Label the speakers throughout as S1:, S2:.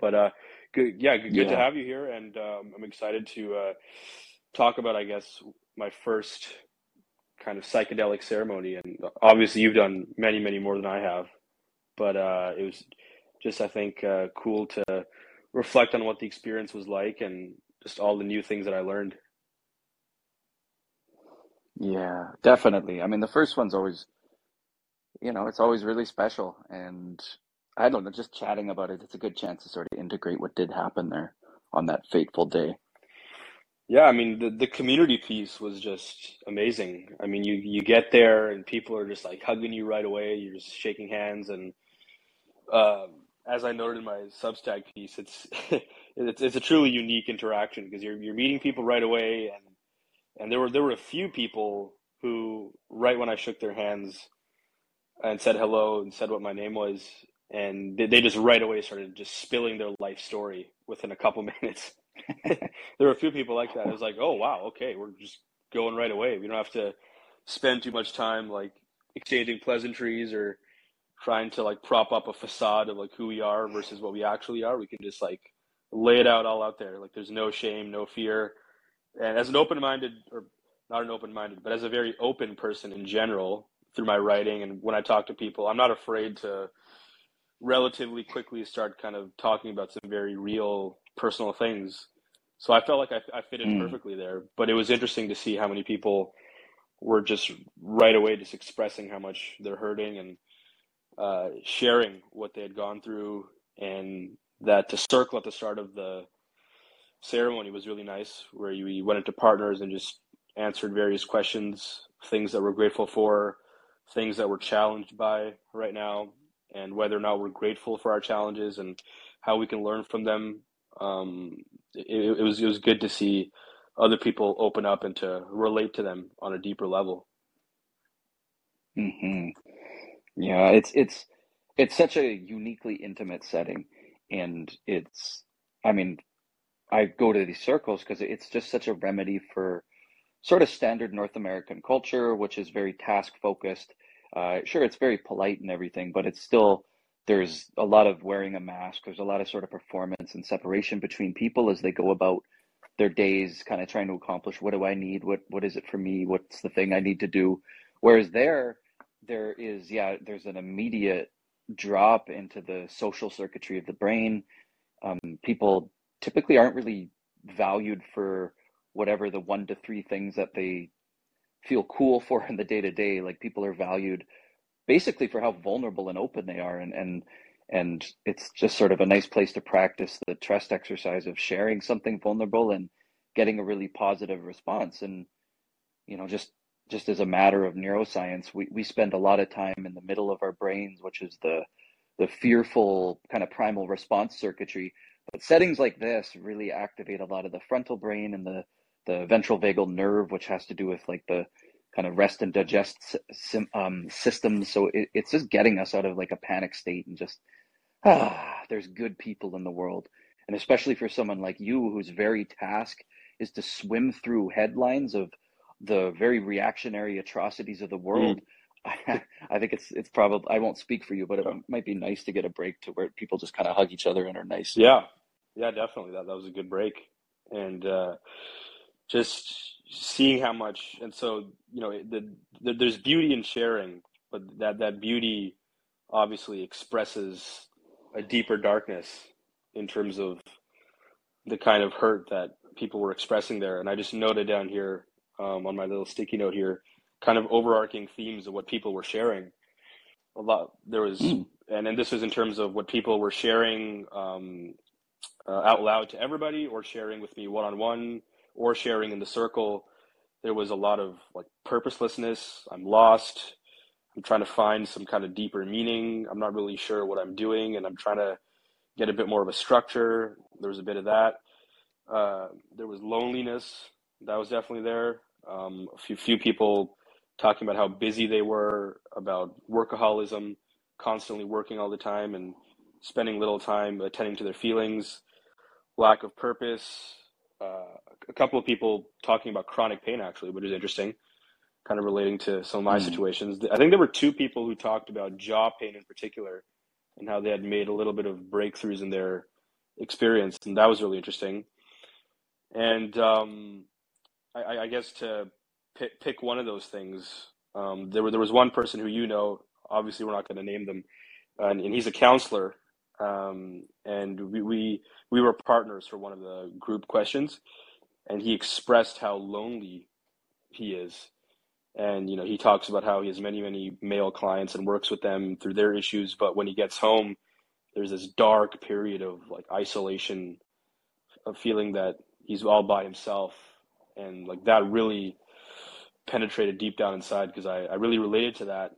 S1: But uh, good, yeah, good, good to have you here, and um, I'm excited to uh, talk about, I guess, my first kind of psychedelic ceremony. And obviously, you've done many, many more than I have, but uh, it was just, I think, uh, cool to reflect on what the experience was like and just all the new things that I learned.
S2: Yeah, definitely. I mean, the first one's always, you know, it's always really special. And I don't know, just chatting about it, it's a good chance to sort of integrate what did happen there on that fateful day.
S1: Yeah, I mean the the community piece was just amazing. I mean you you get there and people are just like hugging you right away. You're just shaking hands and um, as I noted in my Substack piece, it's it's it's a truly unique interaction because you're you're meeting people right away and and there were there were a few people who right when I shook their hands and said hello and said what my name was and they, they just right away started just spilling their life story within a couple minutes. there were a few people like that. I was like, oh wow, okay, we're just going right away. We don't have to spend too much time like exchanging pleasantries or trying to like prop up a facade of like who we are versus what we actually are. We can just like lay it out all out there. Like there's no shame, no fear. And as an open-minded or not an open-minded, but as a very open person in general through my writing and when I talk to people, I'm not afraid to relatively quickly start kind of talking about some very real personal things. So I felt like I, I fit in
S2: Mm.
S1: perfectly there, but it was interesting to see how many people were just right away just expressing how much they're hurting and uh, sharing what they had gone through, and that to circle at the start of the ceremony was really nice, where you, we went into partners and just answered various questions, things that we're grateful for, things that we're challenged by right now, and whether or not we're grateful for our challenges and how we can learn from them. Um, it, it was it was good to see other people open up and to relate to them on a deeper level.
S2: hmm Yeah, it's it's it's such a uniquely intimate setting, and it's, I mean, I go to these circles because it's just such a remedy for sort of standard North American culture, which is very task focused. Uh, sure, it's very polite and everything, but it's still, there's a lot of wearing a mask. There's a lot of sort of performance and separation between people as they go about their days, kind of trying to accomplish what do I need? What what is it for me? What's the thing I need to do? Whereas there, there is, yeah, there's an immediate drop into the social circuitry of the brain. Um, people typically aren't really valued for whatever the one to three things that they feel cool for in the day to day. Like people are valued basically for how vulnerable and open they are, and and and it's just sort of a nice place to practice the trust exercise of sharing something vulnerable and getting a really positive response. And you know, just just as a matter of neuroscience, we, we spend a lot of time in the middle of our brains, which is the the fearful kind of primal response circuitry. But settings like this really activate a lot of the frontal brain and the the ventral vagal nerve, which has to do with like the kind of rest and digest um, systems. So it, it's just getting us out of like a panic state and just ah, there's good people in the world, and especially for someone like you whose very task is to swim through headlines of the very reactionary atrocities of the
S1: Mm.
S2: world. I think it's it's probably I won't speak for you, but it might be nice to get a break to where people just kind of hug each other and are nice.
S1: Yeah, yeah, definitely. That that was a good break, and uh, just seeing how much. And so you know, the, the there's beauty in sharing, but that that beauty obviously expresses a deeper darkness in terms of the kind of hurt that people were expressing there. And I just noted down here um, on my little sticky note here, kind of overarching themes of what people were sharing. A lot there was,
S2: Mm.
S1: and then this was in terms of what people were sharing um, uh, out loud to everybody, or sharing with me one on one, or sharing in the circle. There was a lot of like purposelessness. I'm lost. I'm trying to find some kind of deeper meaning. I'm not really sure what I'm doing, and I'm trying to get a bit more of a structure. There was a bit of that. Uh, there was loneliness. That was definitely there. Um, a few few people talking about how busy they were, about workaholism, constantly working all the time and spending little time attending to their feelings, lack of purpose. Uh, a couple of people talking about chronic pain, actually, which is interesting, kind of relating to some of my
S2: Mm.
S1: situations. I think there were two people who talked about jaw pain in particular and how they had made a little bit of breakthroughs in their experience, and that was really interesting. And um, I, I, guess to pick, pick one of those things, um, there were there was one person who you know. Obviously, we're not going to name them, and, and, he's a counselor. Um, and we, we we were partners for one of the group questions, and he expressed how lonely he is. And you know, he talks about how he has many many male clients and works with them through their issues, but when he gets home, there's this dark period of like isolation, of feeling that he's all by himself, and like that really penetrated deep down inside because I, I really related to that,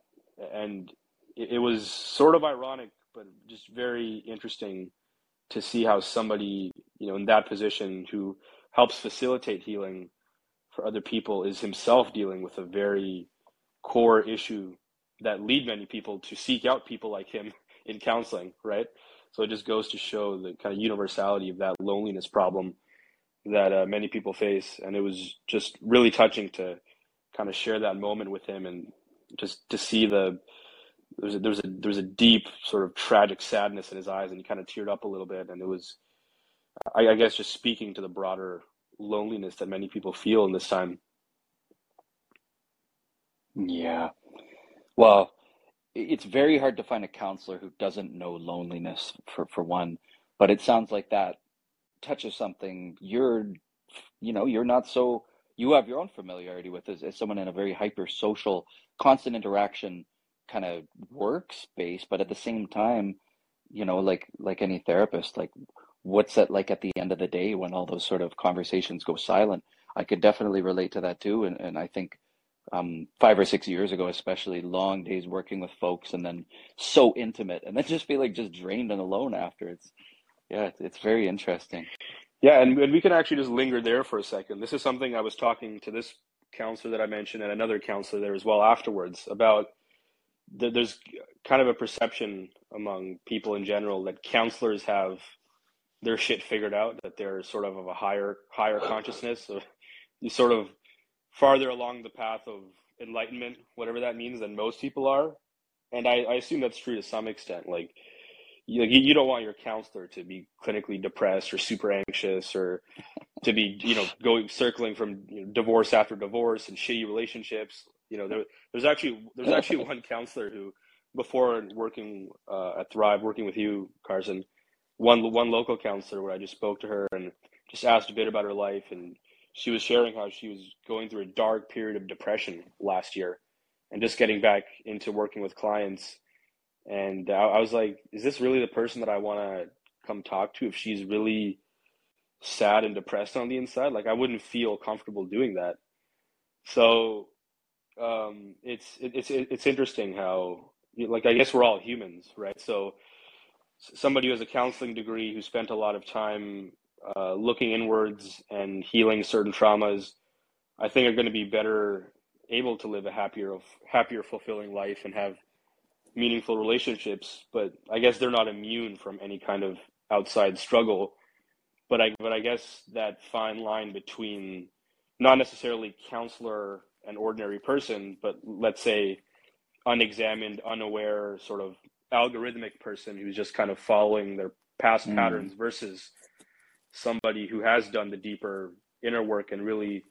S1: and it, it was sort of ironic, but just very interesting to see how somebody you know in that position who helps facilitate healing for other people is himself dealing with a very core issue that lead many people to seek out people like him in counseling, right? So it just goes to show the kind of universality of that loneliness problem that uh, many people face, and it was just really touching to kind of share that moment with him and just to see the there's a, there's a there's a deep sort of tragic sadness in his eyes, and he kind of teared up a little bit, and it was, I, I guess, just speaking to the broader loneliness that many people feel in this time.
S2: Yeah. Well, it's very hard to find a counselor who doesn't know loneliness for, for one, but it sounds like that touches something you're, you know, you're not so, you have your own familiarity with as, as someone in a very hyper social, constant interaction kind of workspace, but at the same time, you know, like, like any therapist, like what's that like at the end of the day when all those sort of conversations go silent? I could definitely relate to that too. And, and I think um, five or six years ago, especially long days working with folks and then so intimate and then just be like just drained and alone after. It's, yeah, it's, it's very interesting.
S1: Yeah, and, and we can actually just linger there for a second. This is something I was talking to this counselor that I mentioned and another counselor there as well afterwards about the, there's kind of a perception among people in general that counselors have their shit figured out, that they're sort of of a higher higher consciousness. So you sort of farther along the path of enlightenment, whatever that means, than most people are. And I, I assume that's true to some extent. Like, you, you don't want your counselor to be clinically depressed or super anxious or to be, you know, going circling from you know, divorce after divorce and shitty relationships. You know, there, there's actually there's actually one counselor who, before working uh, at Thrive, working with you, Carson, one one local counselor where I just spoke to her and just asked a bit about her life and she was sharing how she was going through a dark period of depression last year and just getting back into working with clients. And I, I was like, is this really the person that I want to come talk to if she's really sad and depressed on the inside? Like, I wouldn't feel comfortable doing that. So, um, it's, it, it's, it's interesting how, like, I guess we're all humans, right? So, somebody who has a counseling degree who spent a lot of time uh, looking inwards and healing certain traumas, I think are going to be better able to live a happier, happier, fulfilling life and have meaningful relationships. But I guess they're not immune from any kind of outside struggle. But I, but I guess that fine line between not necessarily counselor and ordinary person, but let's say unexamined, unaware, sort of algorithmic person who's just kind of following their past mm. patterns versus somebody who has done the deeper inner work and really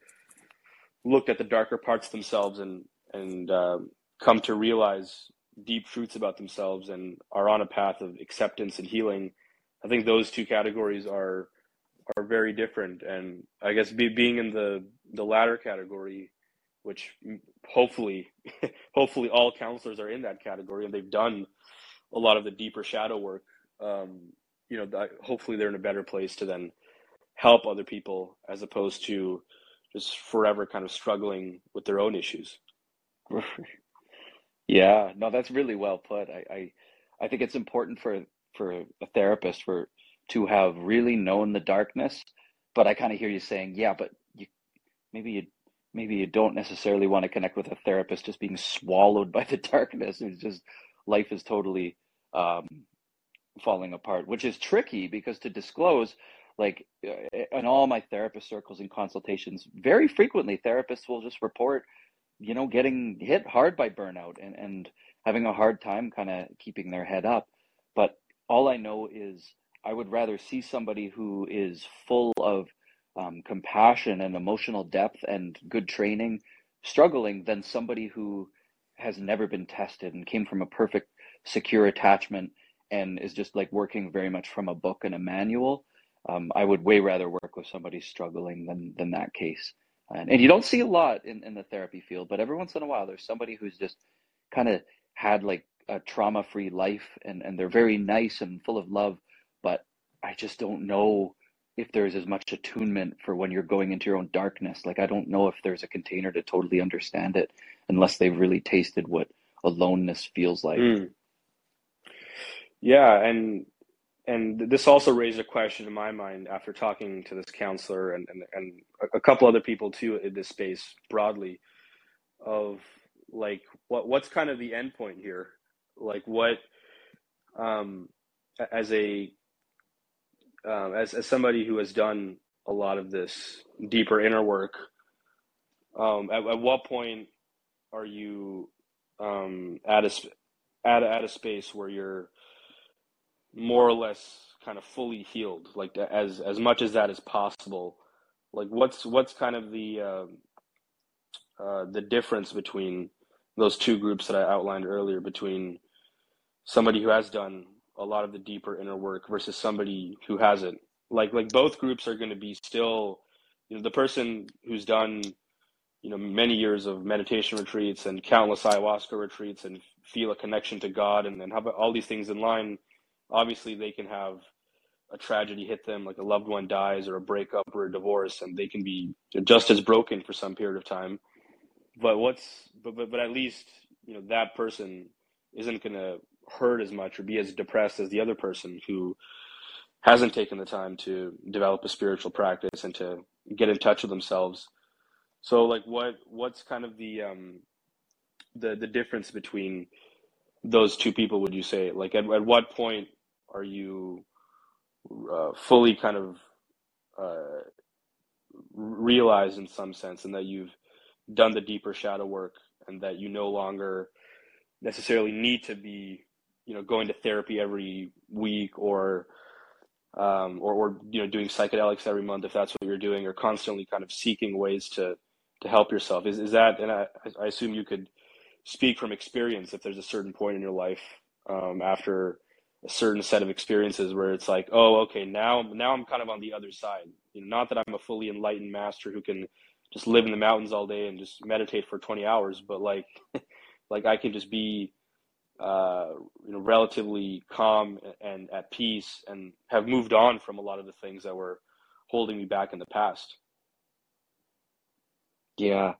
S1: looked at the darker parts themselves and and uh, come to realize deep truths about themselves and are on a path of acceptance and healing. I think those two categories are are very different, and I guess be, being in the the latter category, which hopefully hopefully all counselors are in that category and they've done a lot of the deeper shadow work. Um, you know, hopefully they're in a better place to then help other people as opposed to just forever kind of struggling with their own issues.
S2: yeah, no, that's really well put. I, I, I think it's important for for a therapist for to have really known the darkness. But I kind of hear you saying, yeah, but you maybe you maybe you don't necessarily want to connect with a therapist just being swallowed by the darkness. It's just life is totally um, falling apart, which is tricky because to disclose, like uh, in all my therapist circles and consultations, very frequently therapists will just report, you know, getting hit hard by burnout and, and having a hard time kind of keeping their head up. But all I know is I would rather see somebody who is full of um, compassion and emotional depth and good training struggling than somebody who has never been tested and came from a perfect secure attachment and is just like working very much from a book and a manual. Um, I would way rather work with somebody struggling than than that case. And, and you don't see a lot in, in the therapy field, but every once in a while there's somebody who's just kind of had like a trauma free life and, and they're very nice and full of love, but I just don't know if there's as much attunement for when you're going into your own darkness. Like I don't know if there's a container to totally understand it unless they've really tasted what aloneness feels like.
S1: Mm. Yeah, and and this also raised a question in my mind after talking to this counselor and and, and a couple other people too in this space broadly of like what what's kind of the end point here? Like what um as a um, as as somebody who has done a lot of this deeper inner work, um, at, at what point are you um, at a at at a space where you're more or less kind of fully healed, like as as much as that is possible? Like what's what's kind of the uh, uh, the difference between those two groups that I outlined earlier between somebody who has done a lot of the deeper inner work versus somebody who hasn't. Like like both groups are going to be still, you know, the person who's done, you know, many years of meditation retreats and countless ayahuasca retreats and feel a connection to God and then have all these things in line. Obviously, they can have a tragedy hit them, like a loved one dies or a breakup or a divorce, and they can be just as broken for some period of time. But what's but but, but at least you know that person isn't going to hurt as much or be as depressed as the other person who hasn't taken the time to develop a spiritual practice and to get in touch with themselves. So like what what's kind of the um the the difference between those two people would you say like at, at what point are you uh, fully kind of uh, realized in some sense and that you've done the deeper shadow work and that you no longer necessarily need to be you know going to therapy every week or um, or, or you know doing psychedelics every month if that's what you're doing or constantly kind of seeking ways to to help yourself? Is, is that and I, I assume you could speak from experience if there's a certain point in your life um, after a certain set of experiences where it's like oh okay now now i'm kind of on the other side you know not that i'm a fully enlightened master who can just live in the mountains all day and just meditate for 20 hours but like like i can just be uh, you know, relatively calm and at peace, and have moved on from a lot of the things that were holding me back in the past.
S2: Yeah,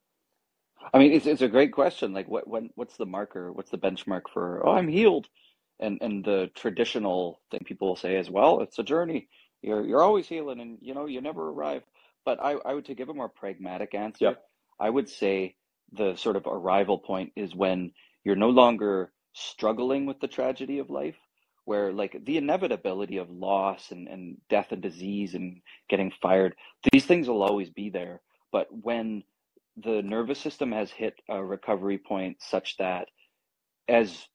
S2: I mean, it's it's a great question. Like, what when what's the marker? What's the benchmark for? Oh, I'm healed, and and the traditional thing people will say as well. It's a journey. You're you're always healing, and you know you never arrive. But I I would to give a more pragmatic answer.
S1: Yep.
S2: I would say the sort of arrival point is when you're no longer struggling with the tragedy of life where like the inevitability of loss and, and death and disease and getting fired these things will always be there but when the nervous system has hit a recovery point such that as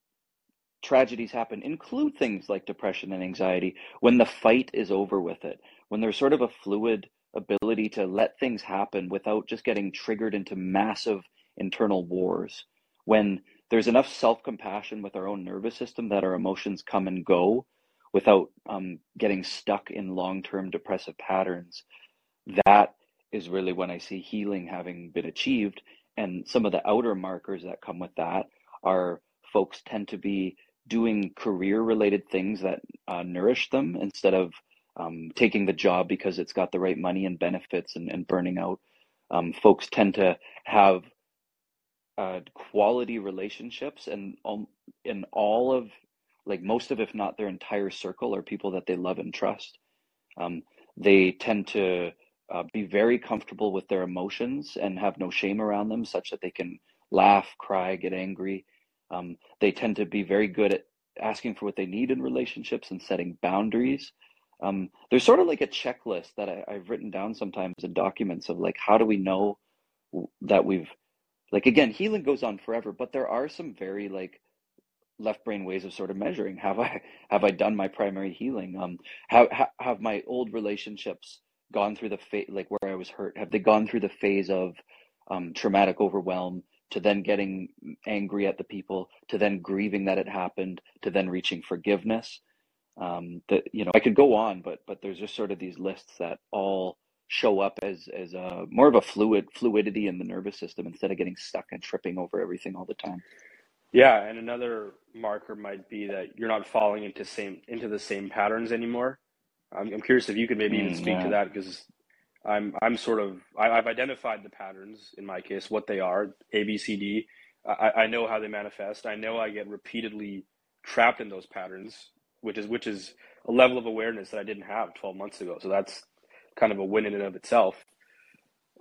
S2: tragedies happen include things like depression and anxiety when the fight is over with it when there's sort of a fluid ability to let things happen without just getting triggered into massive internal wars when there's enough self compassion with our own nervous system that our emotions come and go without um, getting stuck in long term depressive patterns. That is really when I see healing having been achieved. And some of the outer markers that come with that are folks tend to be doing career related things that uh, nourish them instead of um, taking the job because it's got the right money and benefits and, and burning out. Um, folks tend to have uh, quality relationships and um, in all of like most of if not their entire circle are people that they love and trust um, they tend to uh, be very comfortable with their emotions and have no shame around them such that they can laugh cry get angry um, they tend to be very good at asking for what they need in relationships and setting boundaries um, there's sort of like a checklist that I, i've written down sometimes in documents of like how do we know that we've like again healing goes on forever but there are some very like left brain ways of sort of measuring have I have I done my primary healing? Um, how have my old relationships gone through the phase like where I was hurt? Have they gone through the phase of um, traumatic overwhelm to then getting angry at the people to then grieving that it happened to then reaching forgiveness? Um, that you know I could go on, but but there's just sort of these lists that all show up as as a more of a fluid fluidity in the nervous system instead of getting stuck and tripping over everything all the time.
S1: Yeah, and another marker might be that you're not falling into same into the same patterns anymore. I'm, I'm curious if you could maybe even
S2: Mm,
S1: speak to that because I'm I'm sort of I, I've identified the patterns in my case, what they are, A, B, C, D. I, I know how they manifest. I know I get repeatedly trapped in those patterns, which is which is a level of awareness that I didn't have 12 months ago. So that's kind of a win in and of itself.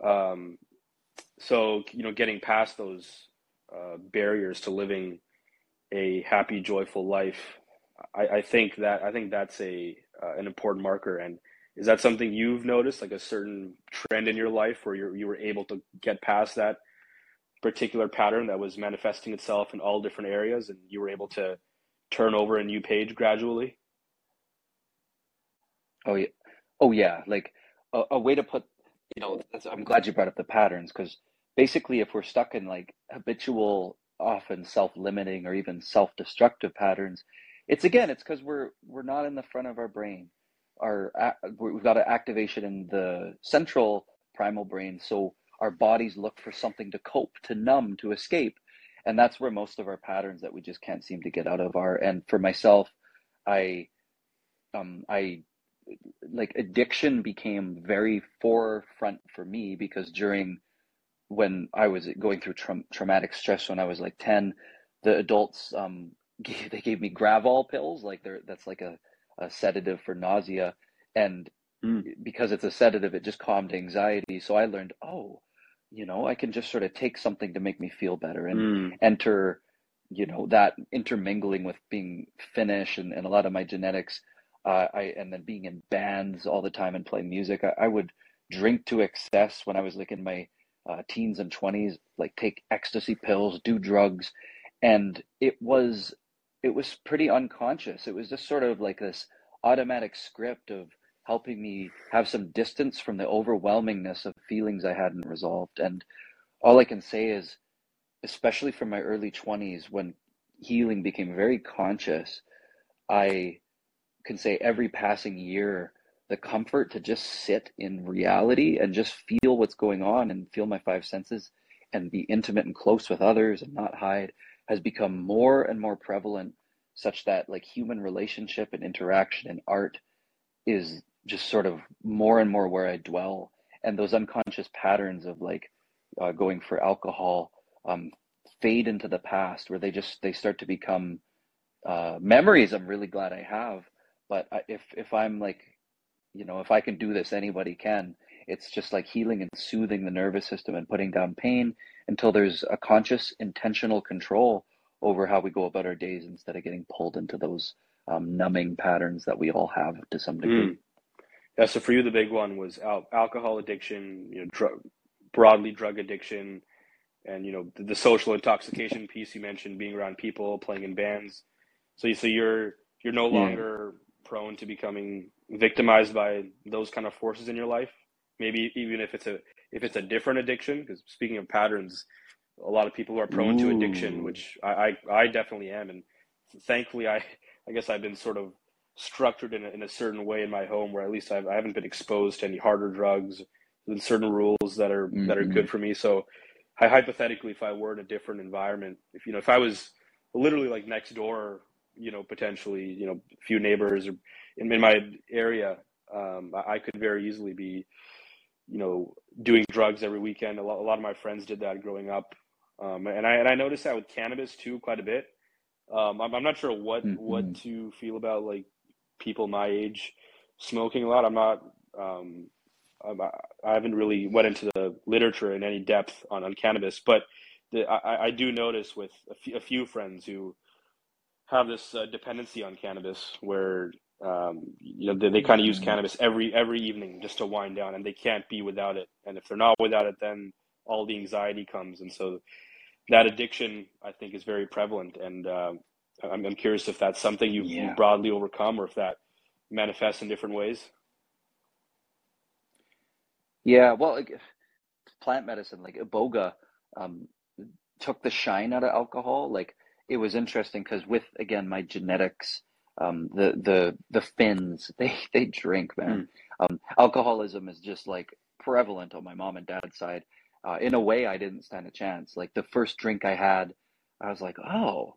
S1: Um, so you know, getting past those uh, barriers to living a happy, joyful life, I, I think that I think that's a uh, an important marker. And is that something you've noticed, like a certain trend in your life where you you were able to get past that particular pattern that was manifesting itself in all different areas, and you were able to turn over a new page gradually?
S2: Oh yeah. Oh yeah. Like a, a way to put, you know, I'm glad you brought up the patterns because basically if we're stuck in like habitual, often self-limiting or even self-destructive patterns, it's again, it's because we're we're not in the front of our brain. Our we've got an activation in the central primal brain, so our bodies look for something to cope, to numb, to escape, and that's where most of our patterns that we just can't seem to get out of are. And for myself, I um I like addiction became very forefront for me because during when I was going through tra- traumatic stress when I was like 10, the adults um gave, they gave me Gravol pills like they're that's like a, a sedative for nausea and
S1: Mm.
S2: because it's a sedative it just calmed anxiety so I learned oh you know I can just sort of take something to make me feel better and
S1: Mm.
S2: enter you know that intermingling with being Finnish and, and a lot of my genetics uh, I and then being in bands all the time and playing music I, I would drink to excess when I was like in my uh, teens and 20s like take ecstasy pills do drugs and it was it was pretty unconscious. It was just sort of like this automatic script of helping me have some distance from the overwhelmingness of feelings I hadn't resolved. And all I can say is especially from my early 20s when healing became very conscious I can say every passing year the comfort to just sit in reality and just feel what's going on and feel my five senses and be intimate and close with others and not hide has become more and more prevalent such that like human relationship and interaction and art is just sort of more and more where I dwell and those unconscious patterns of like uh, going for alcohol um, fade into the past where they just they start to become uh, memories I'm really glad I have. But I, if if I'm like, you know, if I can do this, anybody can. It's just like healing and soothing the nervous system and putting down pain until there's a conscious, intentional control over how we go about our days instead of getting pulled into those um, numbing patterns that we all have to some degree.
S1: Mm. Yeah, so for you, the big one was al alcohol addiction, you know, drug, broadly drug addiction, and you know the, the social intoxication piece you mentioned, being around people, playing in bands. So you, so you're you're no
S2: Yeah.
S1: longer prone to becoming victimized by those kind of forces in your life. Maybe even if it's a if it's a different addiction, because speaking of patterns, a lot of people are prone to addiction, which I, I, I definitely am, and thankfully I I guess I've been sort of structured in a, in a certain way in my home where at least I've, I haven't been exposed to any harder drugs and certain rules that are that are good for me. So, hy- hypothetically, if I were in a different environment, if you know, if I was literally like next door, you know, potentially, you know, a few neighbors or in, in my area, um, I, I could very easily be, you know, doing drugs every weekend. A lot, a lot of my friends did that growing up, um, and I and I noticed that with cannabis too, quite a bit. Um, I'm, I'm not sure what
S2: hmm
S1: what to feel about like people my age smoking a lot. I'm not. Um, I'm, I I haven't really went into the literature in any depth on, on cannabis, but the, I, I do notice with a few, a few friends who have this uh, dependency on cannabis, where um, you know they, they kind of use
S2: hmm
S1: cannabis every every evening just to wind down, and they can't be without it. And if they're not without it, then all the anxiety comes, and so that addiction I think is very prevalent. And uh, I'm, I'm curious if that's something you've,
S2: Yeah.
S1: you've broadly overcome or if that manifests in different ways.
S2: Yeah, well, like plant medicine, like iboga, um, took the shine out of alcohol. Like it was interesting because with again my genetics, um, the the the Finns they they drink, man. Um, alcoholism is just like prevalent on my mom and dad's side. Uh, in a way, I didn't stand a chance. Like the first drink I had, I was like, oh,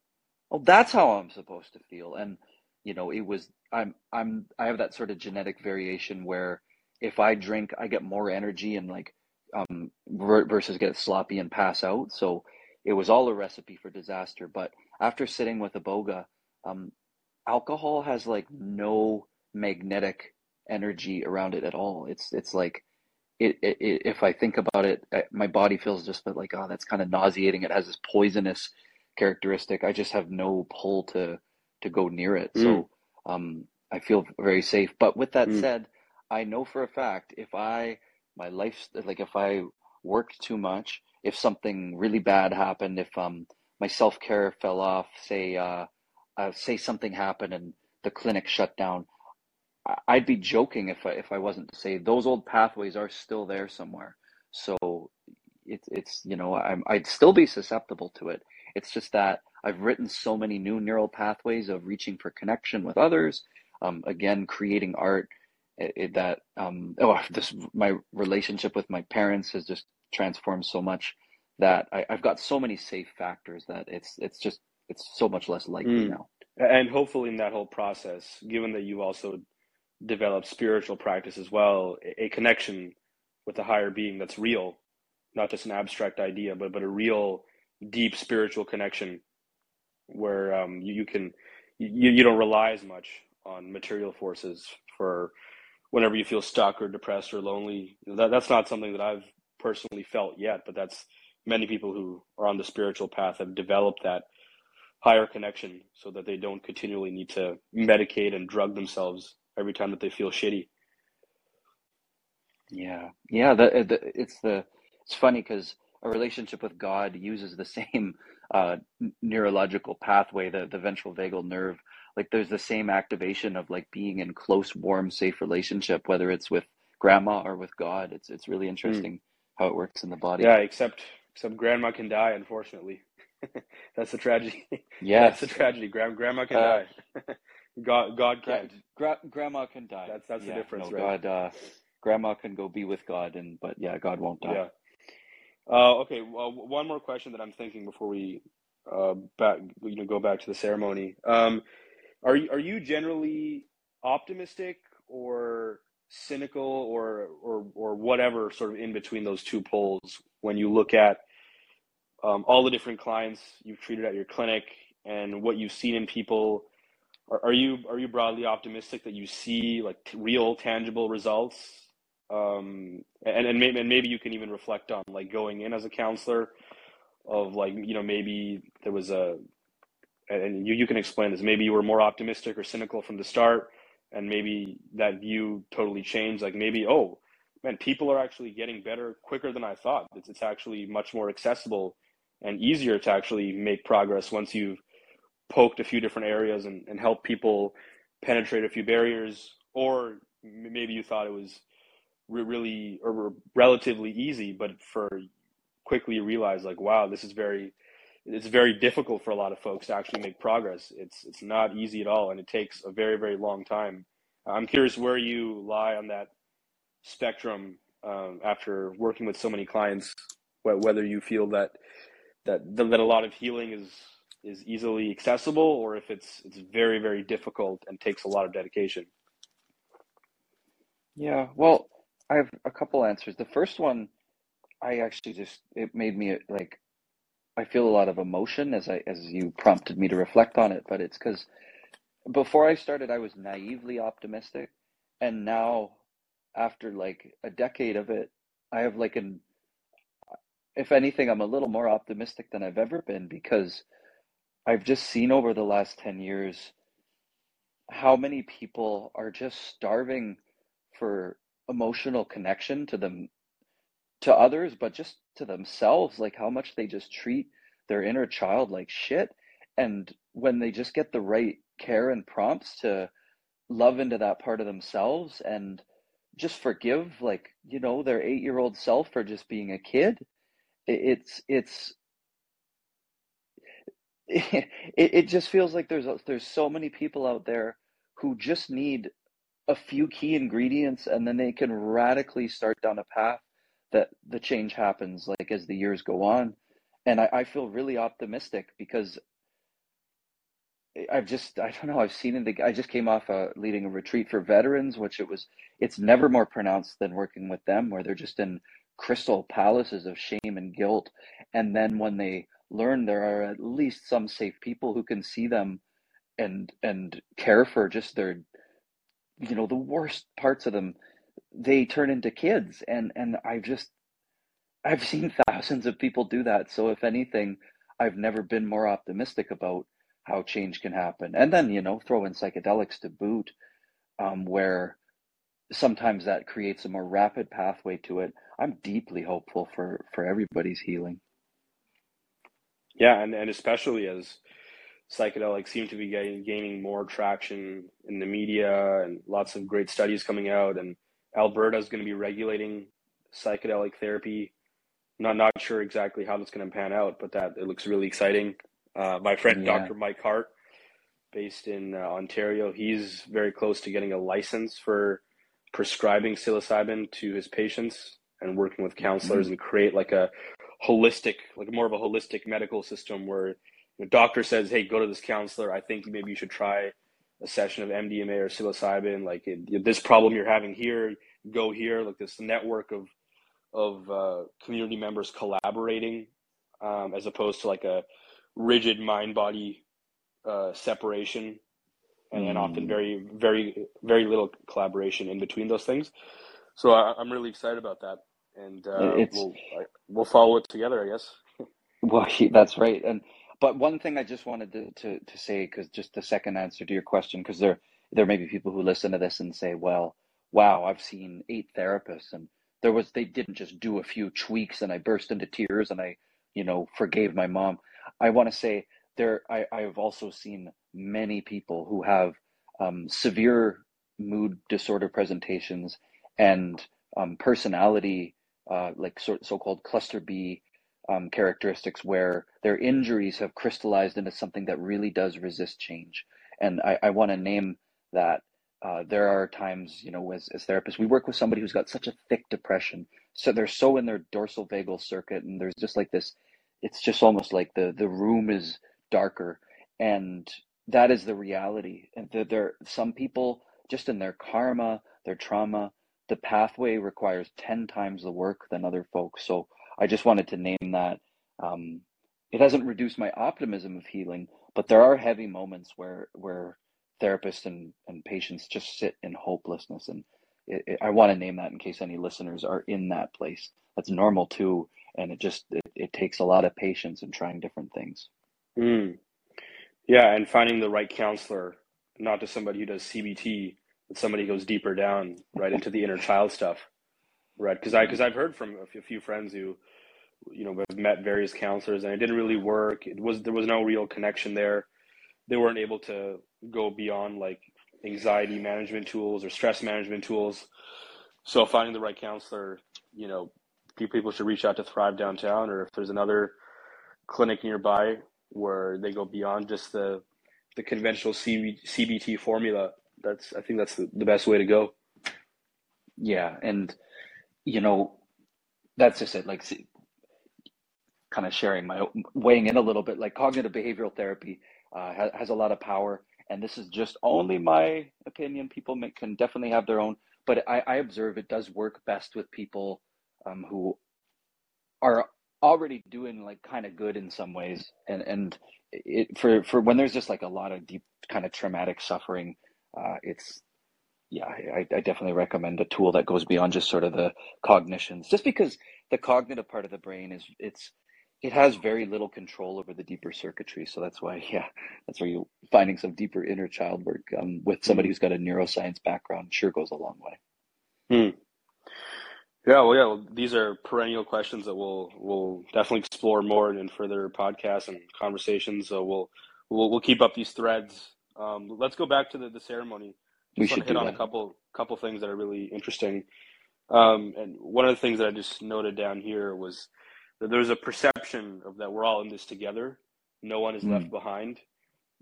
S2: oh, that's how I'm supposed to feel. And you know, it was I'm I'm I have that sort of genetic variation where if I drink, I get more energy and like um versus get sloppy and pass out. So it was all a recipe for disaster. But after sitting with Iboga, um, alcohol has like no magnetic energy around it at all. It's it's like it, it, it if I think about it, uh, my body feels just that like oh that's kind of nauseating. It has this poisonous characteristic. I just have no pull to to go near it.
S1: Mm.
S2: So um, I feel very safe. But with that
S1: Mm.
S2: said, I know for a fact if I my life like if I worked too much, if something really bad happened, if um my self care fell off, say uh, uh say something happened and the clinic shut down, I'd be joking if I if I wasn't to say those old pathways are still there somewhere. So it's it's you know I'm I'd still be susceptible to it. It's just that I've written so many new neural pathways of reaching for connection with others. Um, again, creating art. It, it- that um, oh this my relationship with my parents has just transformed so much that I, I've got so many safe factors that it's it's just it's so much less likely
S1: Mm.
S2: now.
S1: And hopefully, in that whole process, given that you also develop spiritual practice as well, a connection with a higher being that's real, not just an abstract idea, but but a real deep spiritual connection where um, you, you can you, you don't rely as much on material forces for whenever you feel stuck or depressed or lonely. That that's not something that I've personally felt yet, but that's many people who are on the spiritual path have developed that higher connection so that they don't continually need to medicate and drug themselves every time that they feel shitty.
S2: Yeah, yeah. The, the it's the it's funny because a relationship with God uses the same uh, neurological pathway, the the ventral vagal nerve. Like there's the same activation of like being in close, warm, safe relationship, whether it's with grandma or with God. It's it's really
S1: Mm.
S2: interesting how it works in the body.
S1: Yeah, except except grandma can die, unfortunately. That's the tragedy. Yeah,
S2: That's
S1: the tragedy. Grand grandma can
S2: Uh,
S1: die. God God can't.
S2: gra grandma can die.
S1: That's that's the difference,
S2: no,
S1: right?
S2: God, uh, grandma can go be with God, and but yeah, God won't die.
S1: Yeah. Uh, okay. Well, one more question that I'm thinking before we uh, back, you know, go back to the ceremony. Um, are you are you generally optimistic or cynical or or or whatever sort of in between those two poles when you look at um, all the different clients you've treated at your clinic and what you've seen in people? Are, are you are you broadly optimistic that you see like real tangible results? Um, and and maybe and maybe you can even reflect on like going in as a counselor of like you know maybe there was a and you, you can explain this maybe you were more optimistic or cynical from the start and maybe that view totally changed like maybe oh man people are actually getting better quicker than i thought it's, it's actually much more accessible and easier to actually make progress once you've poked a few different areas and, and helped people penetrate a few barriers or maybe you thought it was re- really or relatively easy but for quickly realize like wow this is very it's very difficult for a lot of folks to actually make progress. It's it's not easy at all and it takes a very very long time. I'm curious where you lie on that spectrum um, after working with so many clients wh- whether you feel that that that a lot of healing is is easily accessible or if it's it's very very difficult and takes a lot of dedication
S2: Yeah, well, I have a couple answers. The first one, I actually just it made me like I feel a lot of emotion as I as you prompted me to reflect on it, but it's because before I started, I was naively optimistic, and now after like a decade of it, I have like an if anything, I'm a little more optimistic than I've ever been because I've just seen over the last 10 years how many people are just starving for emotional connection to them to others, but just to themselves, like how much they just treat their inner child like shit. and when they just get the right care and prompts to love into that part of themselves and just forgive like you know their eight year old self for just being a kid it's it's it, it just feels like there's there's so many people out there who just need a few key ingredients and then they can radically start down a path that the change happens like as the years go on. And I, I feel really optimistic because I've just I don't know I've seen it. I just came off a leading a retreat for veterans which it was it's never more pronounced than working with them where they're just in crystal palaces of shame and guilt. And then when they learn there are at least some safe people who can see them and and care for just their you know the worst parts of them they turn into kids. And and I've just I've seen thousands of people do that. So if anything I've never been more optimistic about how change can happen. And then, you know, throw in psychedelics to boot, um, where sometimes that creates a more rapid pathway to it. I'm deeply hopeful for, for everybody's healing.
S1: Yeah, and, and especially as psychedelics seem to be getting, gaining more traction in the media and lots of great studies coming out. And Alberta is going to be regulating psychedelic therapy. Not not sure exactly how that's going to pan out, but that it looks really exciting. Uh, my friend yeah. Dr. Mike Hart, based in uh, Ontario, he's very close to getting a license for prescribing psilocybin to his patients and working with counselors mm-hmm. and create like a holistic, like more of a holistic medical system where the doctor says, "Hey, go to this counselor. I think maybe you should try a session of MDMA or psilocybin. Like it, this problem you're having here, go here. Like this network of of uh, community members collaborating, um, as opposed to like a rigid mind body uh, separation and, mm. and, often very very very little collaboration in between those things. So I, am really excited about that and uh, we'll I, we'll follow it together i guess.
S2: Well that's right and but one thing i just wanted to to, to say because just the second answer to your question because there there may be people who listen to this and say well wow i've seen eight therapists and there was they didn't just do a few tweaks and i burst into tears and i you know forgave my mom. I want to say there, I, I've also seen many people who have um, severe mood disorder presentations and um, personality, uh, like so, so-called cluster B um, characteristics, where their injuries have crystallized into something that really does resist change. And I, I want to name that. Uh, there are times, you know, as, as therapists, we work with somebody who's got such a thick depression, so they're so in their dorsal vagal circuit, and there's just like this it's just almost like the the room is darker and that is the reality. And that there some people just in their karma their trauma the pathway requires 10 times the work than other folks. So i just wanted to name that. Um, it hasn't reduced my optimism of healing but there are heavy moments where where therapists and, and patients just sit in hopelessness. And it, it, i want to name that in case any listeners are in that place. That's normal too and it just it, it takes a lot of patience and trying different things.
S1: Mm. Yeah and finding the right counselor not just somebody who does cbt but somebody who goes deeper down right into the inner child stuff right? Because i because i've heard from a few friends who you know have met various counselors and it didn't really work. It was there was no real connection there. They weren't able to go beyond like anxiety management tools or stress management tools. So finding the right counselor you know people should reach out to Thrive Downtown, or if there's another clinic nearby where they go beyond just the the conventional CBT formula. That's I think that's the, the best way to go.
S2: Yeah, and you know, that's just it. Like, kind of sharing my weighing in a little bit. Like cognitive behavioral therapy uh, has, has a lot of power, and this is just only my opinion. People may, can definitely have their own, but I, I observe it does work best with people um, who are already doing like kind of good in some ways and and it for for when there's just like a lot of deep kind of traumatic suffering uh it's yeah I, I definitely recommend a tool that goes beyond just sort of the cognitions just because the cognitive part of the brain is it's it has very little control over the deeper circuitry so that's why yeah that's where you finding some deeper inner child work um, with somebody hmm. who's got a neuroscience background sure goes a long way
S1: hmm. Yeah, well, yeah, well, these are perennial questions that we'll we'll definitely explore more in further podcasts and conversations. So we'll we'll we'll keep up these threads. Um, let's go back to the, the ceremony.
S2: We
S1: Just want
S2: should
S1: hit on
S2: that.
S1: a couple couple things that are really interesting. Um, and one of the things that I just noted down here was that there's a perception of that we're all in this together. No one is left
S2: Mm.
S1: behind.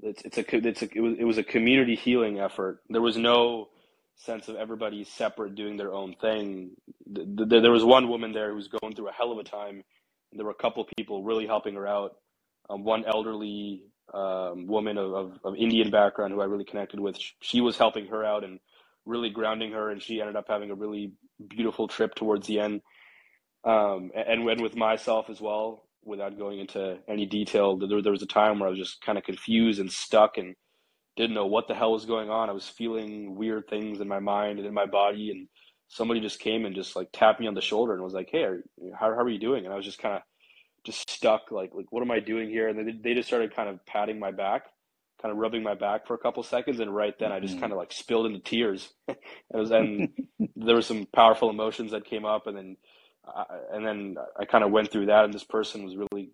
S1: It's it's a it's a it was, it was a community healing effort. There was no sense of everybody separate doing their own thing. Th- th- There was one woman there who was going through a hell of a time. And there were a couple people really helping her out. Um, one elderly um, woman of, of, of Indian background who I really connected with. sh- She was helping her out and really grounding her, and she ended up having a really beautiful trip towards the end. Um, and, and with myself as well, without going into any detail, there, there was a time where I was just kind of confused and stuck and didn't know what the hell was going on. I was feeling weird things in my mind and in my body, and somebody just came and just like tapped me on the shoulder and was like, "Hey, are, how how are you doing?" And I was just kind of just stuck, like like what am I doing here? And they they just started kind of patting my back, kind of rubbing my back for a couple seconds, and right then I just
S2: Mhm.
S1: kind of like spilled into tears. it was and there were some powerful emotions that came up, and then I, and then I kind of went through that, and this person was really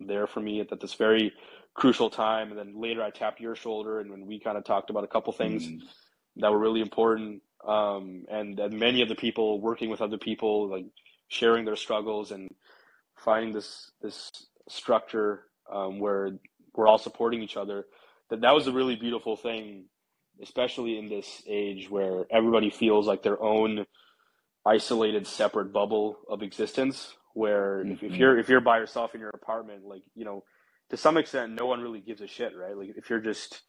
S1: there for me at, at this very crucial time. And then later I tapped your shoulder, and when we kind of talked about a couple things
S2: Mm.
S1: that were really important, um, and and many of the people working with other people, like sharing their struggles and finding this this structure um, where we're all supporting each other. That that was a really beautiful thing, especially in this age where everybody feels like their own isolated, separate bubble of existence. Where if, if you're if you're by yourself in your apartment, like you know, to some extent, no one really gives a shit, right? Like if you're just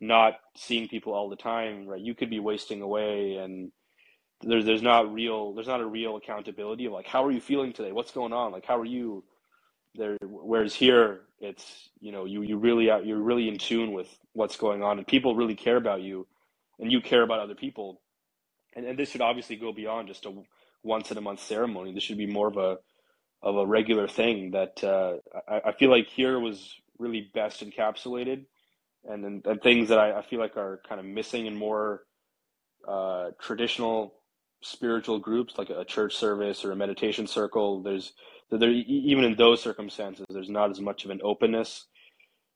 S1: not seeing people all the time, right? You could be wasting away and there's there's not real there's not a real accountability of like how are you feeling today? What's going on? Like how are you there whereas here it's you know you you really are you're really in tune with what's going on and people really care about you and you care about other people and, and this should obviously go beyond just a once in a month ceremony this should be more of a of a regular thing that uh, I, I feel like here was really best encapsulated. And then and things that I, I feel like are kind of missing in more uh, traditional spiritual groups like a church service or a meditation circle there's there even in those circumstances there's not as much of an openness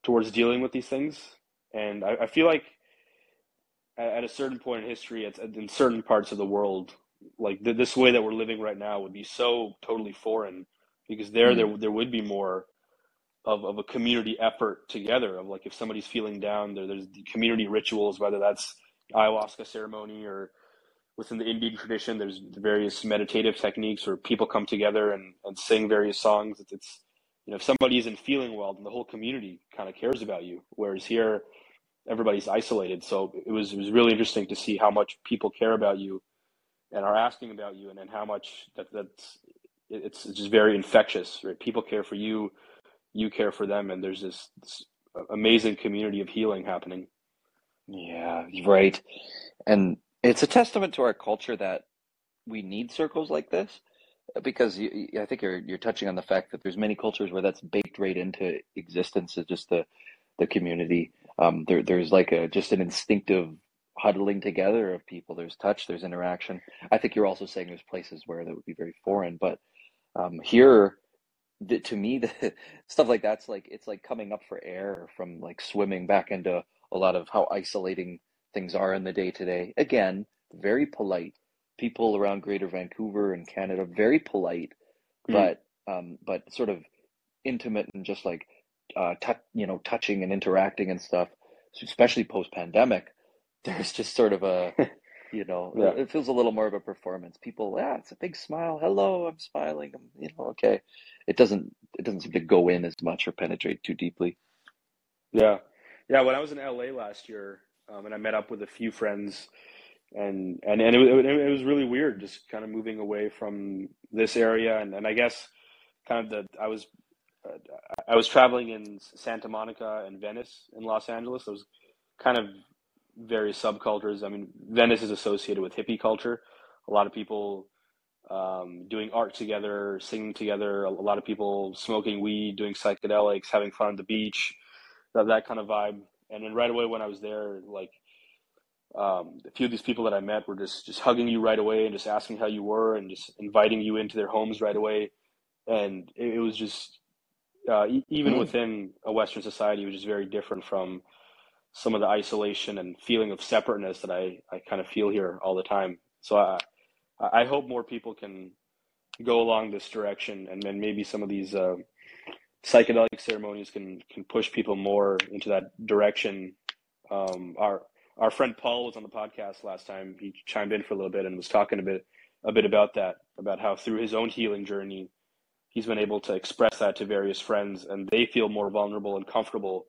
S1: towards dealing with these things. And I, I feel like at, a certain point in history in certain parts of the world like th- this way that we're living right now would be so totally foreign because there
S2: Mm.
S1: there there would be more of, of a community effort together of like if somebody's feeling down there there's the community rituals whether that's ayahuasca ceremony or within the Indian tradition there's various meditative techniques where people come together and, and sing various songs it's, it's you know if somebody isn't feeling well then the whole community kind of cares about you whereas here everybody's isolated so it was it was really interesting to see how much people care about you and are asking about you and, and how much that that's it's, just very infectious right people care for you you care for them and there's this, this amazing community of healing happening
S2: Yeah, right. And it's a testament to our culture that we need circles like this because you, I think you're you're touching on the fact that there's many cultures where that's baked right into existence. It's just the the community. Um, there there's like a just an instinctive huddling together of people. There's touch, there's interaction. I think you're also saying there's places where that would be very foreign, but um, here, the, to me, the stuff like that's like it's like coming up for air from like swimming back into a lot of how isolating things are in the day to day. Again, very polite people around Greater Vancouver and Canada, very polite,
S1: Mm.
S2: but um, but sort of intimate and just like uh, tou you know, touching and interacting and stuff. Especially post pandemic, there's just sort of a you know,
S1: yeah
S2: it feels a little more of a performance. People, yeah, it's a big smile. Hello, I'm smiling. I'm, you know, okay. It doesn't it doesn't seem to go in as much or penetrate too deeply.
S1: Yeah, yeah. When I was in LA last year, um, and I met up with a few friends, and and and it, wa- it, was really weird, just kind of moving away from this area, and and I guess kind of the I was uh, I was traveling in Santa Monica and Venice in Los Angeles. I was kind of various subcultures. I mean, Venice is associated with hippie culture. A lot of people um, doing art together, singing together. A, lot of people smoking weed, doing psychedelics, having fun on the beach that that kind of vibe. And then right away when I was there, like um, a few of these people that I met were just just hugging you right away and just asking how you were and just inviting you into their homes right away. And it, it was just uh, e- even
S2: Mm.
S1: within a Western society, which is very different from some of the isolation and feeling of separateness that I, I kind of feel here all the time. So I, I hope more people can go along this direction and then maybe some of these uh, psychedelic ceremonies can, can push people more into that direction. Um, our, our friend Paul was on the podcast last time. He chimed in for a little bit and was talking a bit, a bit about that, about how through his own healing journey, he's been able to express that to various friends and they feel more vulnerable and comfortable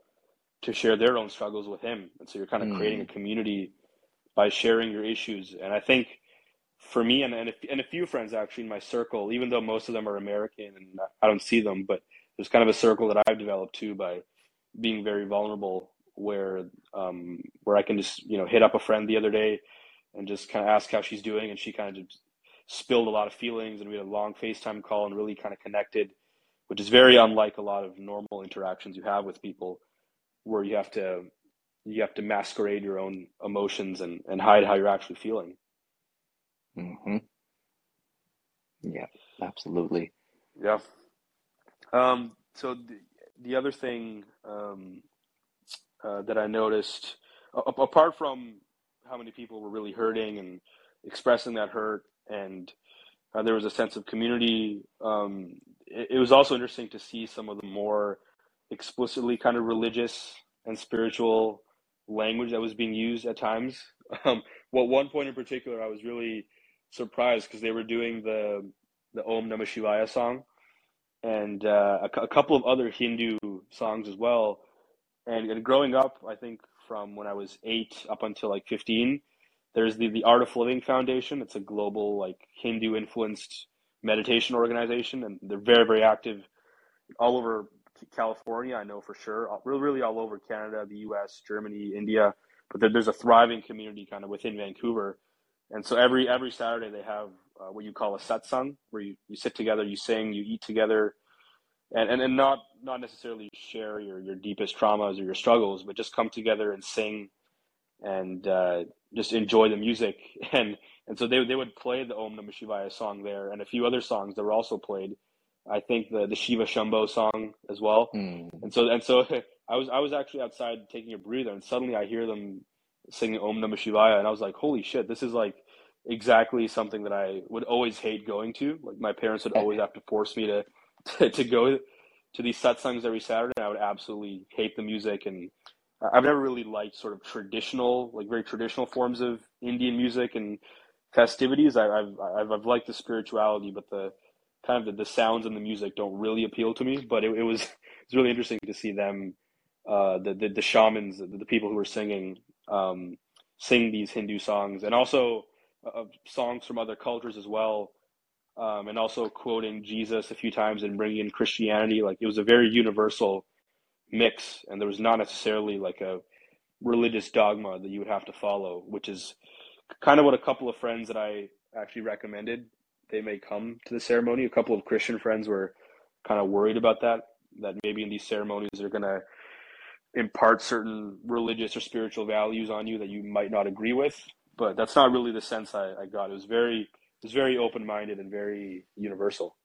S1: to share their own struggles with him. And so you're kind of creating a
S2: Mm.
S1: community by sharing your issues. And I think for me and, and, a, and a few friends actually in my circle, even though most of them are American and I don't see them, but there's kind of a circle that I've developed too by being very vulnerable where, um, where I can just, you know, hit up a friend the other day and just kind of ask how she's doing. And she kind of just spilled a lot of feelings and we had a long FaceTime call and really kind of connected, which is very unlike a lot of normal interactions you have with people where you have to you have to masquerade your own emotions and, and hide how you're actually feeling.
S2: hmm Yeah, absolutely.
S1: Yeah. Um, so the, the other thing um, uh, that I noticed, a- apart from how many people were really hurting and expressing that hurt, and uh, there was a sense of community, um, it, it was also interesting to see some of the more explicitly kind of religious and spiritual language that was being used at times. Um, well, one point in particular, I was really surprised because they were doing the the Om Namah Shivaya song and uh, a, a couple of other Hindu songs as well. And, and growing up, I think from when I was eight up until like 15, there's the, the Art of Living Foundation. It's a global, like Hindu influenced meditation organization, and they're very, very active all over California. I know for sure, really, really all over Canada, the US, Germany, India. But there, there's a thriving community kind of within Vancouver. And so every every Saturday they have uh, what you call a satsang, where you, you sit together, you sing, you eat together, and, and, and not not necessarily share your, your deepest traumas or your struggles, but just come together and sing and uh, just enjoy the music. And and so they they would play the Om Namah Shivaya song there, and a few other songs that were also played. I think the the Shiva Shambho song as well.
S2: Mm.
S1: And so and so I was I was actually outside taking a breather, and suddenly I hear them singing Om Namah Shivaya, and I was like, holy shit, this is like exactly something that I would always hate going to. Like my parents would always have to force me to to, to go to these satsangs every Saturday. I would absolutely hate the music, and I've never really liked sort of traditional, like very traditional forms of Indian music and festivities. I, I've I've I've liked the spirituality, but the kind of the, the sounds and the music don't really appeal to me. But it, it was it's really interesting to see them, uh, the, the the shamans, the, the people who were singing, um, sing these Hindu songs, and also uh, songs from other cultures as well, um, and also quoting Jesus a few times and bringing in Christianity. Like it was a very universal mix, and there was not necessarily like a religious dogma that you would have to follow, which is kind of what a couple of friends that I actually recommended they may come to the ceremony. A couple of Christian friends were kind of worried about that, that maybe in these ceremonies they're going to impart certain religious or spiritual values on you that you might not agree with. But that's not really the sense I, I got. It was very, it was very open minded and very universal.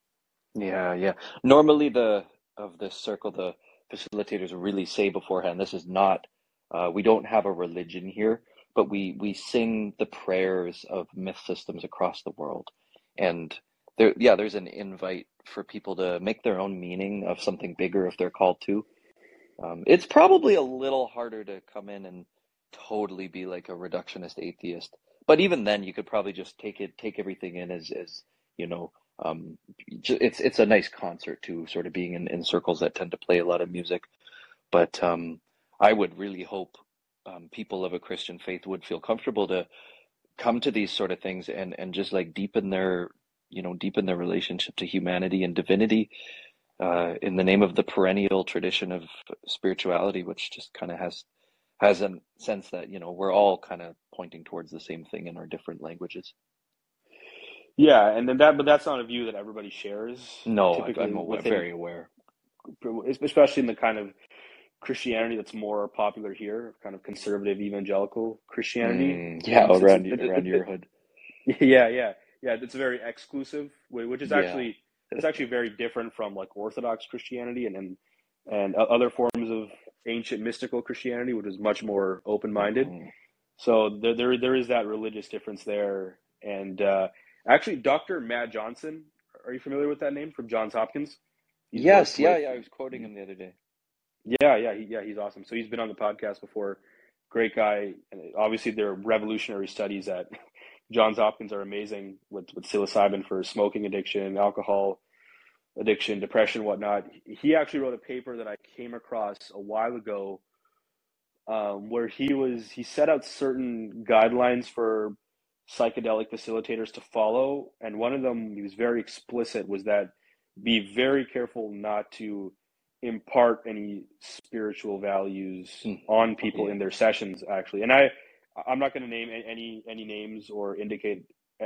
S2: Yeah, yeah. Normally, the of this circle, the facilitators really say beforehand, this is not, uh, we don't have a religion here, but we we sing the prayers of myth systems across the world, and there, yeah, there's an invite for people to make their own meaning of something bigger if they're called to. Um, it's probably a little harder to come in and totally be like a reductionist atheist, but even then, you could probably just take it, take everything in as as you know um, it's it's a nice concert too, sort of being in, in circles that tend to play a lot of music. But um, I would really hope um, people of a Christian faith would feel comfortable to come to these sort of things and and just like deepen their you know deepen their relationship to humanity and divinity uh, in the name of the perennial tradition of spirituality, which just kind of has has a sense that you know we're all kind of pointing towards the same thing in our different languages.
S1: Yeah, and then that, but that's not a view that everybody shares.
S2: No, I-
S1: within,
S2: very aware.
S1: especially in the kind of Christianity that's more popular here, kind of conservative evangelical Christianity.
S2: Mm, yeah,
S1: it's-
S2: around
S1: it-
S2: around
S1: it-
S2: your hood.
S1: Yeah, yeah, yeah. It's very exclusive, which is
S2: Yeah.
S1: actually it's actually very different from like Orthodox Christianity and and, and other forms of ancient mystical Christianity, which is much more open minded. Mm-hmm. So there, there there is that religious difference there. And uh, actually, Dr. Matt Johnson, are you familiar with that name from Johns Hopkins?
S2: He's yes, yeah, with, yeah. I was quoting him the other day.
S1: Yeah, yeah, he, yeah. He's awesome. So he's been on the podcast before. Great guy. And obviously, their revolutionary studies at Johns Hopkins are amazing with with psilocybin for smoking addiction, alcohol addiction, depression, whatnot. He actually wrote a paper that I came across a while ago, um, where he was he set out certain guidelines for psychedelic facilitators to follow, and one of them he was very explicit was that be very careful not to impart any spiritual values mm. on people in their sessions actually. And i i'm not going to name any any names or indicate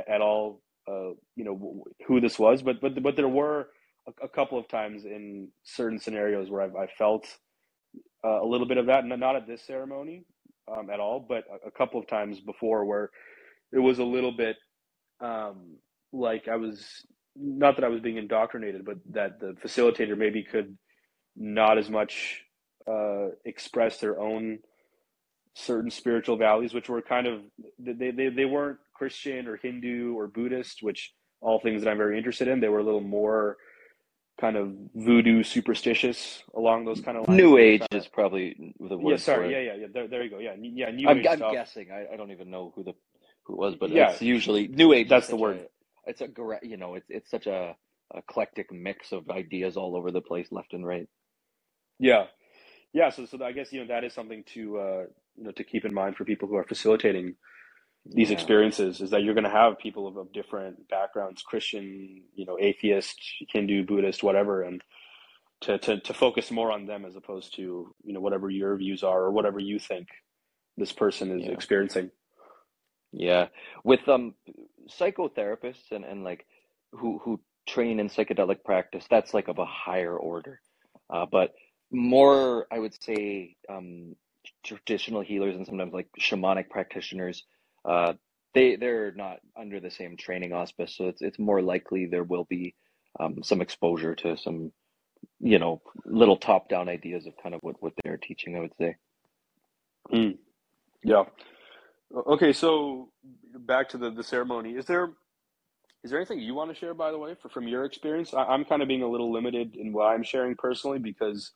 S1: at all uh, you know who this was but but but there were a, a couple of times in certain scenarios where i've, i felt uh, a little bit of that. Not at this ceremony um, at all but a, a, couple of times before where it was a little bit um, like i was not that i was being indoctrinated but that the facilitator maybe could not as much uh, express their own certain spiritual values, which were kind of they, they they weren't Christian or Hindu or Buddhist, which all things that I'm very interested in. They were a little more kind of voodoo superstitious along those kind of lines.
S2: New Age is probably the word.
S1: Yeah, sorry, yeah, yeah, yeah. There, there you go. Yeah, yeah. New
S2: I'm,
S1: Age
S2: I'm
S1: stuff.
S2: guessing. I, I don't even know who the who it was, but yeah, it's usually New Age.
S1: That's the word.
S2: A, it's a you know it's it's such a eclectic mix of ideas all over the place, left and right.
S1: Yeah, yeah. So, so I guess you know that is something to uh, you know to keep in mind for people who are facilitating these yeah. experiences is that you're going to have people of, of different backgrounds, Christian, you know, atheist, Hindu, Buddhist, whatever, and to, to, to focus more on them as opposed to you know whatever your views are or whatever you think this person is yeah. experiencing.
S2: Yeah, with um psychotherapists and and like who who train in psychedelic practice, that's like of a higher order. Uh, but more, I would say, um, traditional healers and sometimes like shamanic practitioners, uh, they they're not under the same training auspice, so it's it's more likely there will be um, some exposure to some, you know, little top down ideas of kind of what what they're teaching. I would say.
S1: Mm. Yeah. Okay, so back to the the ceremony. Is there is there anything you want to share, by the way, for, from your experience? I, am kind of being a little limited in what I'm sharing personally because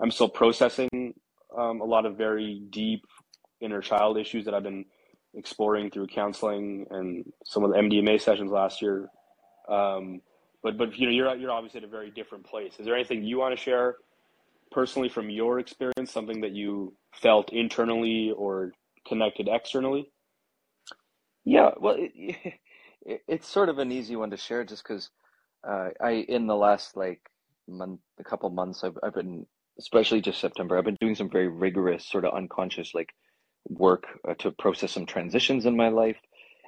S1: I'm still processing um, a lot of very deep inner child issues that I've been exploring through counseling and some of the MDMA sessions last year. Um, but but you know you're you're obviously at a very different place. Is there anything you want to share personally from your experience? Something that you felt internally or connected externally?
S2: Yeah, well, it, it, it's sort of an easy one to share just because uh, I in the last like month, a couple months, I've I've been especially just September, I've been doing some very rigorous, sort of unconscious, like work uh, to process some transitions in my life.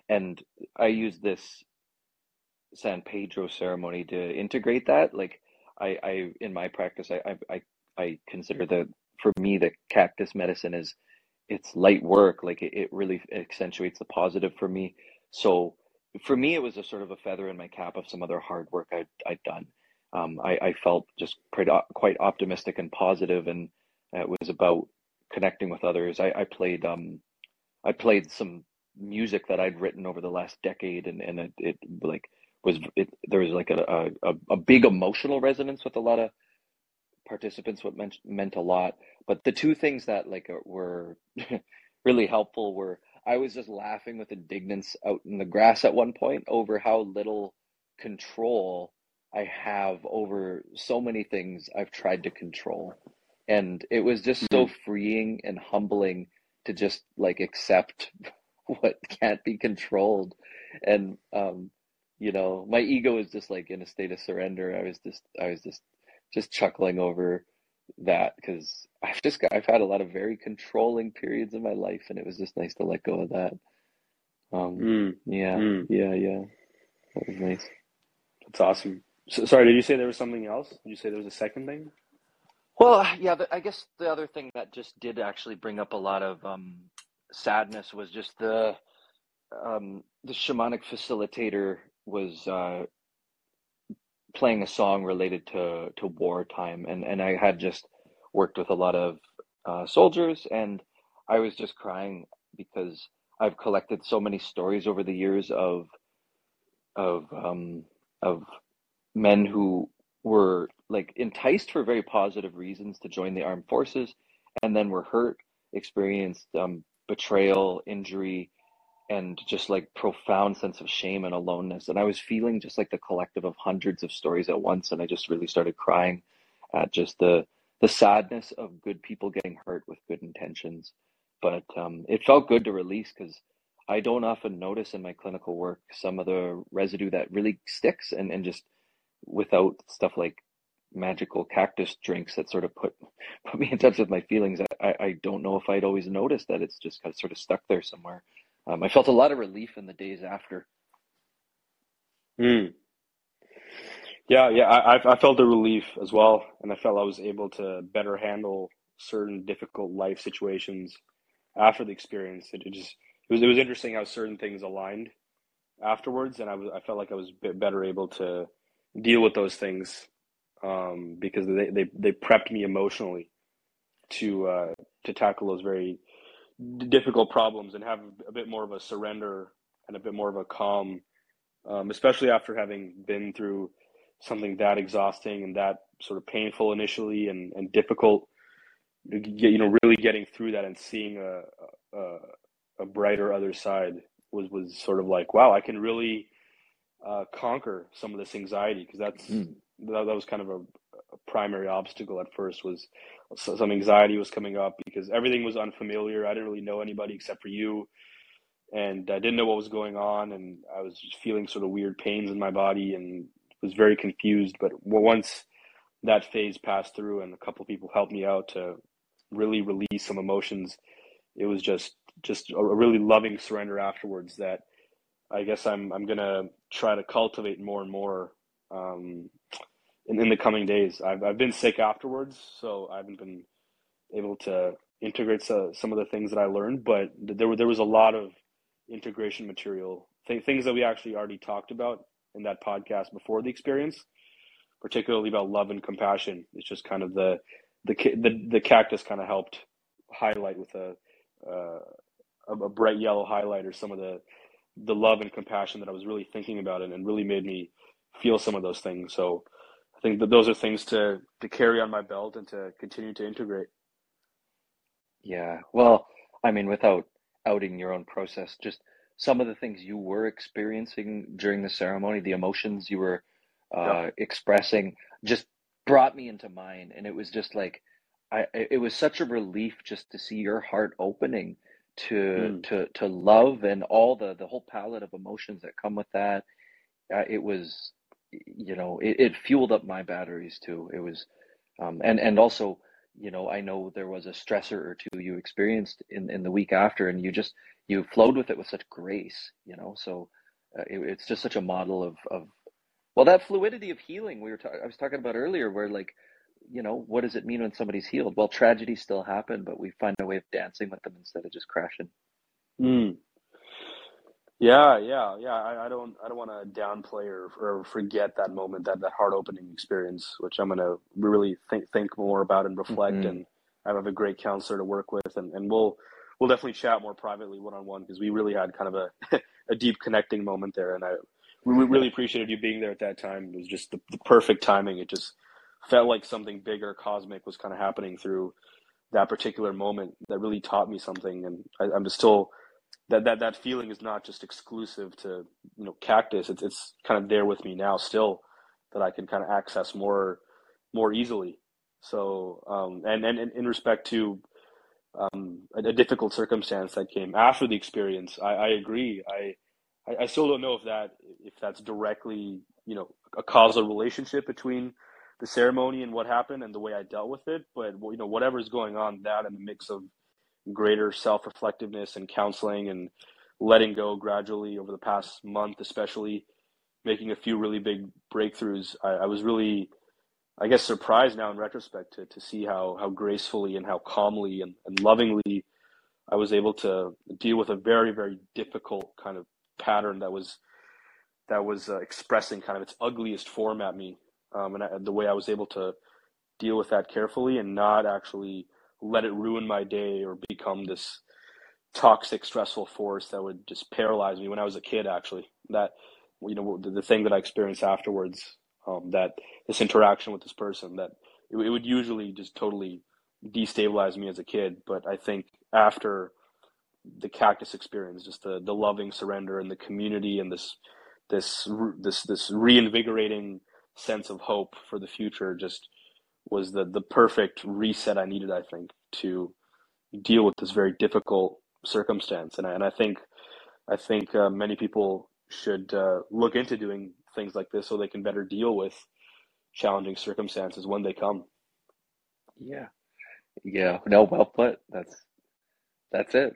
S2: And I use this San Pedro ceremony to integrate that. Like I, I in my practice, I, I, I consider that for me, the cactus medicine is it's light work. Like it, it really accentuates the positive for me. So for me, it was a sort of a feather in my cap of some other hard work I'd, I'd done um, I, I, felt just pretty, quite optimistic and positive, and it was about connecting with others. I, I played um, I played some music that I'd written over the last decade, and, and it, it like was it, there was like a, a, a big emotional resonance with a lot of participants. What meant meant a lot, but the two things that like were really helpful were I was just laughing with indignance out in the grass at one point over how little control I have over so many things I've tried to control. And it was just mm-hmm. so freeing and humbling to just like accept what can't be controlled. And um, you know, my ego is just like in a state of surrender. I was just I was just just chuckling over that because I've just got, I've had a lot of very controlling periods in my life, and it was just nice to let go of that. Um, mm. yeah, mm. yeah, yeah, that was nice.
S1: That's awesome. So, sorry, did you say there was something else? Did you say there was a second thing?
S2: Well, yeah, I guess the other thing that just did actually bring up a lot of um, sadness was just the um, the shamanic facilitator was uh, playing a song related to to wartime, and and I had just worked with a lot of uh, soldiers, and I was just crying because I've collected so many stories over the years of of um, of men who were like enticed for very positive reasons to join the armed forces, and then were hurt, experienced um, betrayal, injury, and just like profound sense of shame and aloneness. And I was feeling just like the collective of hundreds of stories at once, and I just really started crying at just the the sadness of good people getting hurt with good intentions. But um, it felt good to release because I don't often notice in my clinical work some of the residue that really sticks and, and just without stuff like magical cactus drinks that sort of put put me in touch with my feelings. I, I don't know if I'd always noticed that it's just kind of sort of stuck there somewhere. Um, I felt a lot of relief in the days after.
S1: Mm. Yeah, yeah, I, I felt the relief as well, and I felt I was able to better handle certain difficult life situations after the experience. It, it just it was it was interesting how certain things aligned afterwards, and I was I felt like I was a better able to deal with those things um, because they, they they prepped me emotionally to uh, to tackle those very difficult problems and have a bit more of a surrender and a bit more of a calm, um, especially after having been through something that exhausting and that sort of painful initially and, and difficult. You know, really getting through that and seeing a, a, a brighter other side was was sort of like, wow, I can really uh, conquer some of this anxiety because that's mm. that, that was kind of a, a, primary obstacle at first was some anxiety was coming up because everything was unfamiliar. I didn't really know anybody except for you, and I didn't know what was going on, and I was just feeling sort of weird pains in my body and was very confused. But once that phase passed through and a couple people helped me out to really release some emotions, it was just just a really loving surrender afterwards that I guess I'm I'm gonna try to cultivate more and more um, in, in the coming days. I've I've been sick afterwards, so I haven't been able to integrate so, some of the things that I learned. But there were there was a lot of integration material, th- things that we actually already talked about in that podcast before the experience, particularly about love and compassion. It's just kind of the the the, the cactus kind of helped highlight with a, uh, a bright yellow highlighter some of the the love and compassion that I was really thinking about it and really made me feel some of those things. So I think that those are things to to carry on my belt and to continue to integrate.
S2: Yeah. Well, I mean, without outing your own process, just some of the things you were experiencing during the ceremony, the emotions you were uh, yeah. expressing, just brought me into mine, and it was just like, I it was such a relief just to see your heart opening to mm. to to love and all the the whole palette of emotions that come with that. Uh, it was, you know, it, it fueled up my batteries too. It was, um, and and also, you know, I know there was a stressor or two you experienced in in the week after, and you just you flowed with it with such grace, you know. So uh, it, it's just such a model of of well that fluidity of healing we were ta- I was talking about earlier, where like you know, what does it mean when somebody's healed? Well, tragedies still happen, but we find a way of dancing with them instead of just crashing.
S1: Mm. Yeah, yeah, yeah. I, I don't, I don't want to downplay or, or forget that moment, that that heart opening experience, which I'm gonna really think think more about and reflect. Mm-hmm. And I have a great counselor to work with, and, and we'll we'll definitely chat more privately one on one because we really had kind of a a deep connecting moment there, and I we really appreciated you being there at that time. It was just the, the perfect timing. It just felt like something bigger, cosmic, was kind of happening through that particular moment that really taught me something. And I, am still that that that feeling is not just exclusive to you know cactus. It's it's kind of there with me now still that I can kind of access more more easily. So um, and and, and in respect to um, a, a, difficult circumstance that came after the experience, I, I agree. I I still don't know if that if that's directly you know a causal relationship between the ceremony and what happened and the way I dealt with it. But you know, whatever's going on, that and the mix of greater self reflectiveness and counseling and letting go gradually over the past month, especially making a few really big breakthroughs. I, I was really, I guess, surprised now in retrospect to, to see how, how gracefully and how calmly and, and lovingly I was able to deal with a very, very difficult kind of pattern that was that was uh, expressing kind of its ugliest form at me um, and I, the way I was able to deal with that carefully and not actually let it ruin my day or become this toxic, stressful force that would just paralyze me when I was a kid. Actually, that you know the, the thing that I experienced afterwards, um, that this interaction with this person, that it, it would usually just totally destabilize me as a kid. But I think after the cactus experience, just the the loving surrender and the community and this this this this reinvigorating sense of hope for the future just was the the perfect reset I needed. I think to deal with this very difficult circumstance, and I, and I think I think uh, many people should uh, look into doing things like this so they can better deal with challenging circumstances when they come.
S2: Yeah, yeah. No, well put. That's that's it.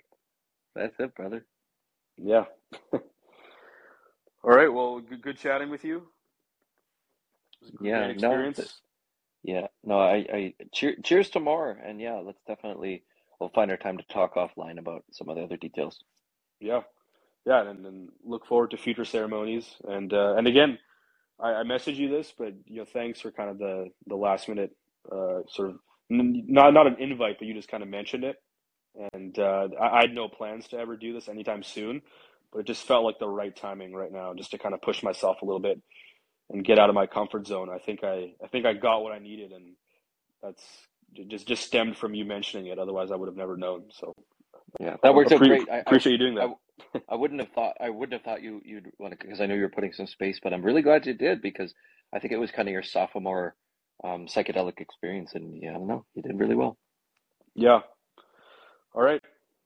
S2: That's it, brother.
S1: Yeah. All right. Well, good, good chatting with you.
S2: Yeah. No. Yeah. No. I. I. Cheer, cheers to more. And yeah, let's definitely. We'll find our time to talk offline about some of the other details.
S1: Yeah. Yeah, and, and look forward to future ceremonies. And uh, and again, I, I messaged you this, but you know, thanks for kind of the the last minute uh, sort of not not an invite, but you just kind of mentioned it, and uh, I, I, had no plans to ever do this anytime soon, but it just felt like the right timing right now, just to kind of push myself a little bit and get out of my comfort zone. I think I I think I got what I needed, and that's just just stemmed from you mentioning it. Otherwise, I would have never known. So
S2: yeah, that worked out great.
S1: I appreciate I, you doing that.
S2: I, I, wouldn't have thought I wouldn't have thought you you'd want to because I know you were putting some space, but I'm really glad you did because I think it was kind of your sophomore um, psychedelic experience, and yeah, I don't know, you did really well.
S1: Yeah. All right.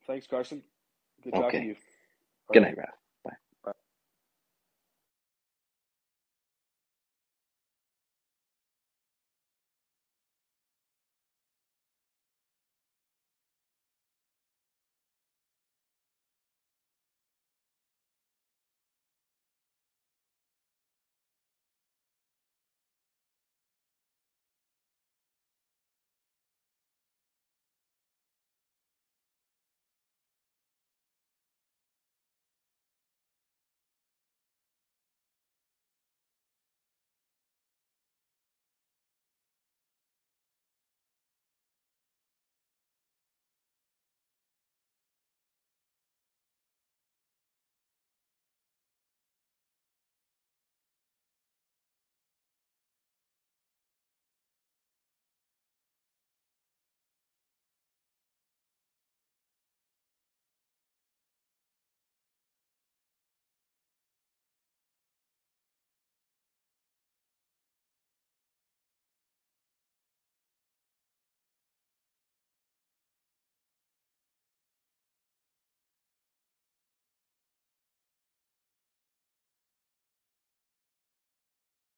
S1: Thanks, Carson. Good talking to you.
S2: All Good right. night, Raph.